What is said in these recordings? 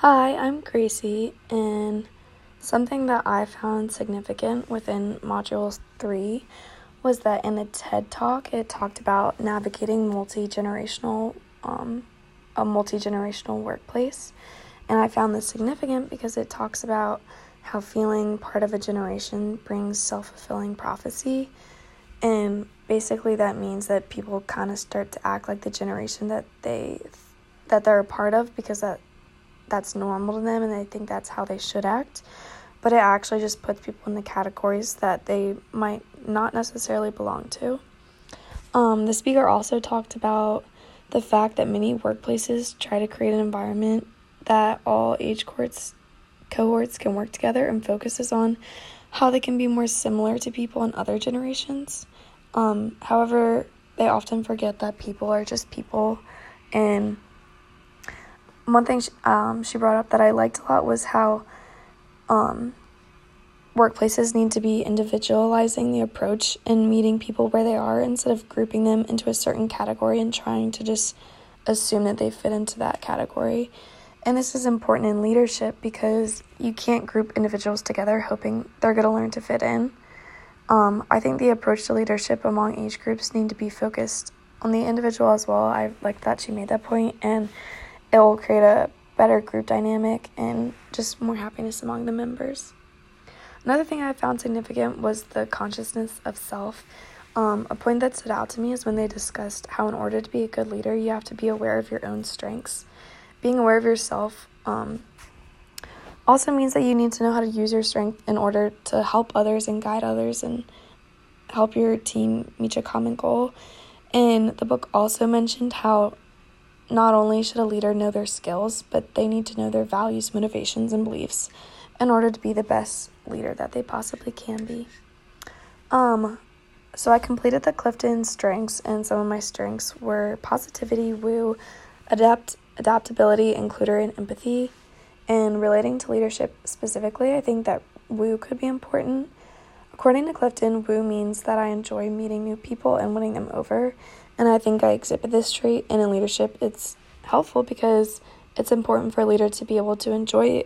Hi, I'm Gracie, and something that I found significant within Module 3 was that in the TED Talk, it talked about navigating multi generational, um, a multi generational workplace. And I found this significant because it talks about how feeling part of a generation brings self fulfilling prophecy. And basically, that means that people kind of start to act like the generation that they that they're a part of because that that's normal to them and they think that's how they should act. But it actually just puts people in the categories that they might not necessarily belong to. Um, the speaker also talked about the fact that many workplaces try to create an environment that all age cohorts, cohorts can work together and focuses on how they can be more similar to people in other generations. Um, however, they often forget that people are just people and one thing she, um, she brought up that I liked a lot was how um, workplaces need to be individualizing the approach and meeting people where they are instead of grouping them into a certain category and trying to just assume that they fit into that category. And this is important in leadership because you can't group individuals together hoping they're going to learn to fit in. Um, I think the approach to leadership among age groups need to be focused on the individual as well. I like that she made that point and it will create a better group dynamic and just more happiness among the members. Another thing I found significant was the consciousness of self. Um, a point that stood out to me is when they discussed how, in order to be a good leader, you have to be aware of your own strengths. Being aware of yourself um, also means that you need to know how to use your strength in order to help others and guide others and help your team reach a common goal. And the book also mentioned how not only should a leader know their skills, but they need to know their values, motivations, and beliefs in order to be the best leader that they possibly can be. Um, so I completed the Clifton strengths, and some of my strengths were positivity, woo, adapt, adaptability, includer, and empathy. And relating to leadership specifically, I think that woo could be important. According to Clifton, woo means that I enjoy meeting new people and winning them over. And I think I exhibit this trait, and in leadership, it's helpful because it's important for a leader to be able to enjoy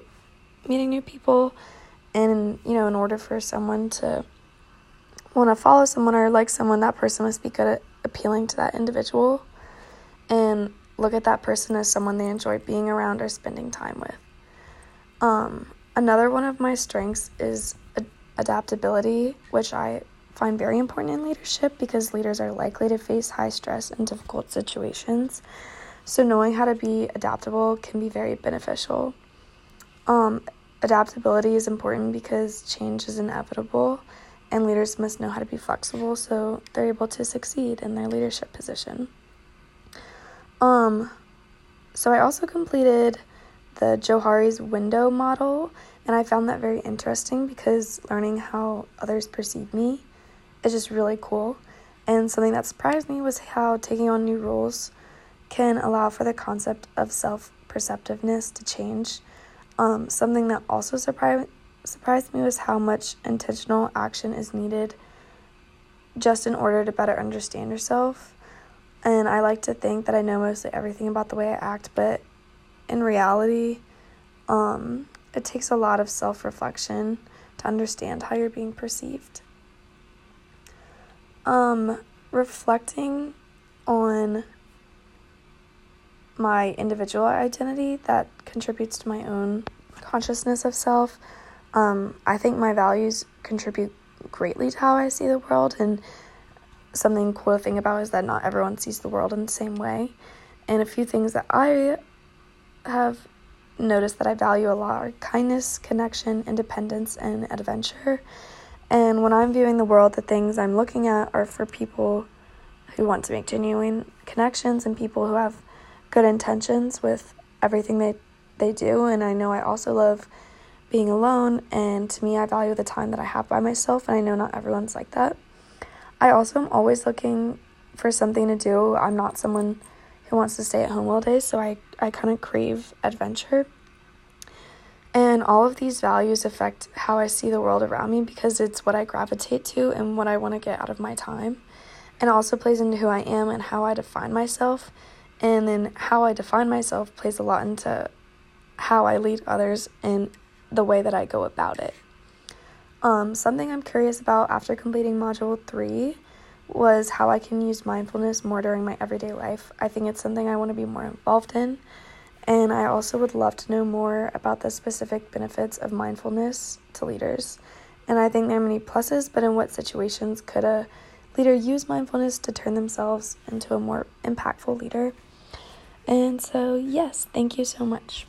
meeting new people. And, you know, in order for someone to want to follow someone or like someone, that person must be good at appealing to that individual and look at that person as someone they enjoy being around or spending time with. Um, another one of my strengths is adaptability, which I find very important in leadership because leaders are likely to face high stress and difficult situations. So, knowing how to be adaptable can be very beneficial. Um, adaptability is important because change is inevitable, and leaders must know how to be flexible so they're able to succeed in their leadership position. Um, so, I also completed the Johari's window model, and I found that very interesting because learning how others perceive me is just really cool. And something that surprised me was how taking on new roles can allow for the concept of self perceptiveness to change. Um, something that also surprised surprised me was how much intentional action is needed just in order to better understand yourself. And I like to think that I know mostly everything about the way I act, but in reality, um, it takes a lot of self reflection to understand how you're being perceived. Um, reflecting on my individual identity that contributes to my own consciousness of self. Um, I think my values contribute greatly to how I see the world, and something cool to think about is that not everyone sees the world in the same way. And a few things that I have noticed that I value a lot are kindness, connection, independence, and adventure. And when I'm viewing the world, the things I'm looking at are for people who want to make genuine connections and people who have good intentions with everything they they do. And I know I also love being alone. And to me, I value the time that I have by myself. And I know not everyone's like that. I also am always looking for something to do. I'm not someone who wants to stay at home all day, so I, I kind of crave adventure. And all of these values affect how I see the world around me because it's what I gravitate to and what I want to get out of my time. And also plays into who I am and how I define myself. And then how I define myself plays a lot into how I lead others and the way that I go about it. Um, something I'm curious about after completing Module 3 was how I can use mindfulness more during my everyday life. I think it's something I want to be more involved in. And I also would love to know more about the specific benefits of mindfulness to leaders. And I think there are many pluses, but in what situations could a leader use mindfulness to turn themselves into a more impactful leader? And so, yes, thank you so much.